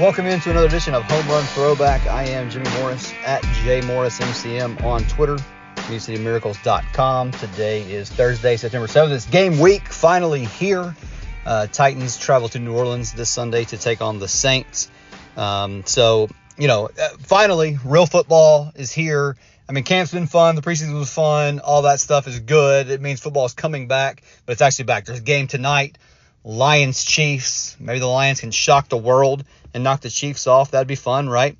Welcome into another edition of Home Run Throwback. I am Jimmy Morris at JMorrisMCM on Twitter, MusicCityMiracles.com. Today is Thursday, September 7th. It's game week, finally here. Uh, Titans travel to New Orleans this Sunday to take on the Saints. Um, so, you know, uh, finally, real football is here. I mean, camp's been fun. The preseason was fun. All that stuff is good. It means football is coming back, but it's actually back. There's a game tonight. Lions Chiefs. Maybe the Lions can shock the world and knock the Chiefs off. That'd be fun, right?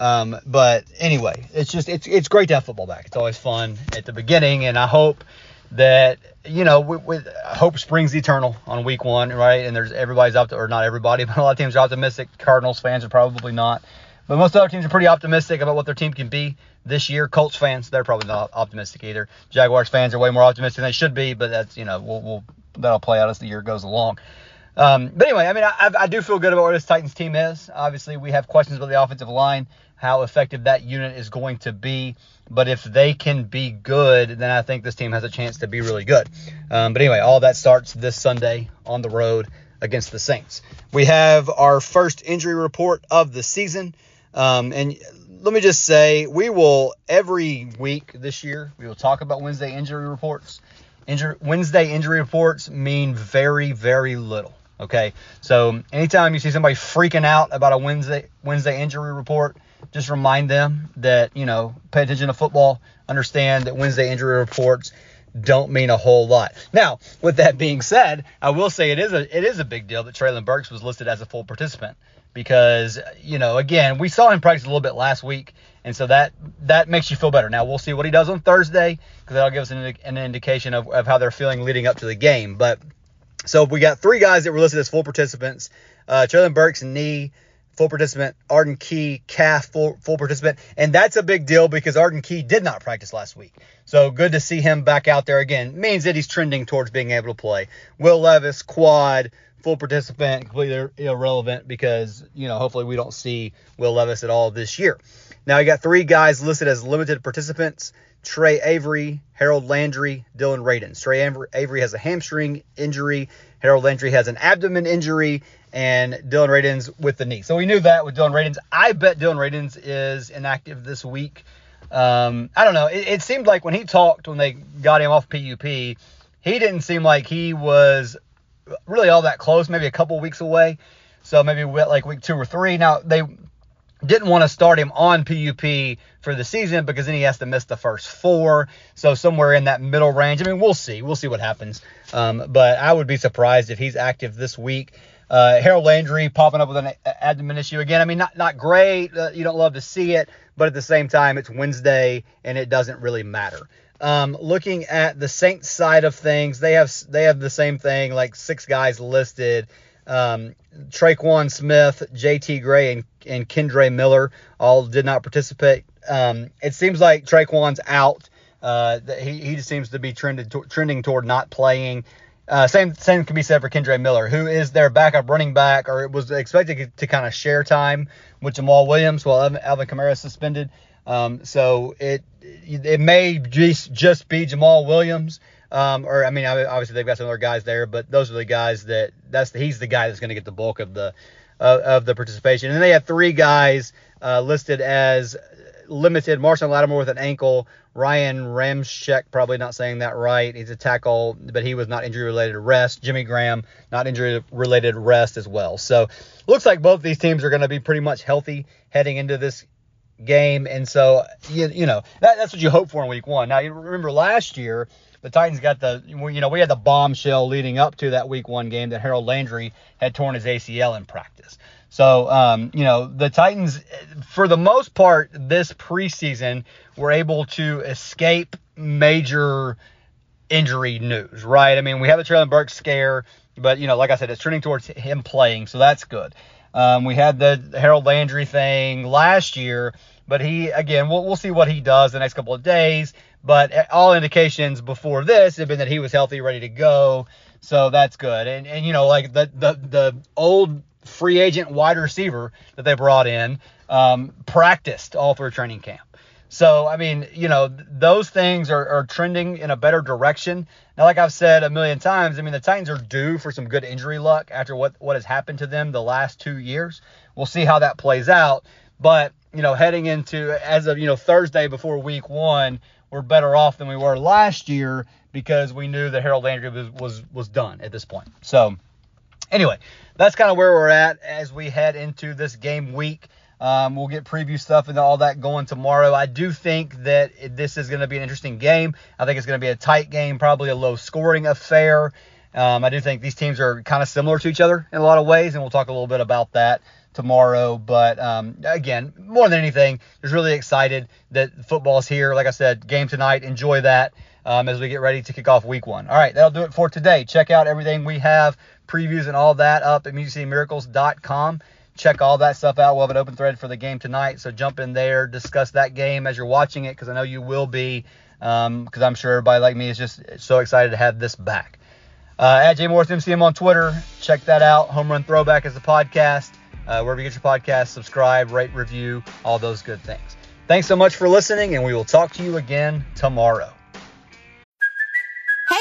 Um, but anyway, it's just it's it's great to have football back. It's always fun at the beginning, and I hope that you know with, with hope springs eternal on week one, right? And there's everybody's up or not everybody, but a lot of teams are optimistic. Cardinals fans are probably not, but most other teams are pretty optimistic about what their team can be this year. Colts fans, they're probably not optimistic either. Jaguars fans are way more optimistic than they should be, but that's you know we'll, we'll that'll play out as the year goes along. Um, but anyway, I mean, I, I, do feel good about where this Titans team is. Obviously, we have questions about the offensive line, how effective that unit is going to be. But if they can be good, then I think this team has a chance to be really good. Um, but anyway, all that starts this Sunday on the road against the Saints. We have our first injury report of the season. Um, and let me just say, we will every week this year, we will talk about Wednesday injury reports. Injury, Wednesday injury reports mean very, very little. Okay, so anytime you see somebody freaking out about a Wednesday Wednesday injury report, just remind them that you know pay attention to football. Understand that Wednesday injury reports don't mean a whole lot. Now, with that being said, I will say it is a it is a big deal that Treylon Burks was listed as a full participant because you know again we saw him practice a little bit last week, and so that that makes you feel better. Now we'll see what he does on Thursday because that'll give us an, an indication of, of how they're feeling leading up to the game, but. So we got three guys that were listed as full participants. Uh, Treylon Burks, and knee, full participant. Arden Key, calf, full, full participant. And that's a big deal because Arden Key did not practice last week. So good to see him back out there again. Means that he's trending towards being able to play. Will Levis, quad, full participant, completely irrelevant because, you know, hopefully we don't see Will Levis at all this year. Now, you got three guys listed as limited participants. Tre Avery, Harold Landry, Dillon Radunz. Tre Avery has a hamstring injury. Harold Landry has an abdomen injury, and Dillon Radunz with the knee. So we knew that with Dillon Radunz. I bet Dillon Radunz is inactive this week. Um, I don't know. It, it, seemed like when he talked when they got him off PUP, he didn't seem like he was really all that close. Maybe a couple weeks away. So maybe like week two or three. Now they didn't want to start him on PUP for the season because then he has to miss the first four. So somewhere in that middle range. I mean, we'll see. We'll see what happens. Um, but I would be surprised if he's active this week. Uh, Harold Landry popping up with an abdomen issue again. I mean, not not great. Uh, you don't love to see it, but at the same time, it's Wednesday and it doesn't really matter. Um, looking at the Saints side of things, they have they have the same thing, like six guys listed. Um, Tre'Quan Smith, J.T. Gray, and, and Kendre Miller all did not participate. Um, it seems like Tre'Quan's out. Uh, he, he just seems to be trended trending toward not playing. Uh, same same can be said for Kendre Miller, who is their backup running back, or it was expected to kind of share time with Jamaal Williams while Alvin Kamara is suspended. Um, so it it may just just be Jamaal Williams, um, or I mean, obviously they've got some other guys there, but those are the guys that that's the, he's the guy that's going to get the bulk of the uh, of the participation. And they have three guys uh, listed as limited. Marshon Lattimore with an ankle. Ryan Ramczyk, probably not saying that right. He's a tackle, but he was not injury related rest. Jimmy Graham, not injury related rest as well. So looks like both these teams are going to be pretty much healthy heading into this game. And so, you, you know, that, that's what you hope for in week one. Now, you remember last year, the Titans got the, you know, we had the bombshell leading up to that week one game that Harold Landry had torn his ACL in practice. So, um, you know, the Titans, for the most part, this preseason were able to escape major injury news, right? I mean, we have the Treylon Burks scare but you know, like I said, it's trending towards him playing, so that's good. Um, we had the Harold Landry thing last year, but he again, we'll we'll see what he does the next couple of days. But all indications before this have been that he was healthy, ready to go. So that's good. And and you know, like the the the old free agent wide receiver that they brought in um, practiced all through training camp. So, I mean, you know, those things are, are trending in a better direction. Now, like I've said a million times, I mean, the Titans are due for some good injury luck after what, what has happened to them the last two years. We'll see how that plays out. But, you know, heading into, as of, you know, Thursday before week one, we're better off than we were last year because we knew that Harold Landry was, was, was done at this point. So, anyway, that's kind of where we're at as we head into this game week. Um, we'll get preview stuff and all that going tomorrow. I do think that this is going to be an interesting game. I think it's going to be a tight game, probably a low scoring affair. Um, I do think these teams are kind of similar to each other in a lot of ways, and we'll talk a little bit about that tomorrow. But um, again, more than anything, just really excited that football's here. Like I said, game tonight. Enjoy that um, as we get ready to kick off week one. All right, that'll do it for today. Check out everything we have, previews and all that up at MusicCityMiracles.com check all that stuff out. We'll have an open thread for the game tonight, so jump in there, discuss that game as you're watching it, because I know you will be, because um, I'm sure everybody like me is just so excited to have this back. Uh, at J Morris MCM on Twitter, check that out. Home Run Throwback is the podcast. Uh, wherever you get your podcast, subscribe, rate, review, all those good things. Thanks so much for listening, and we will talk to you again tomorrow.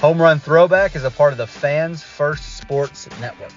Home Run Throwback is a part of the Fans First Sports Network.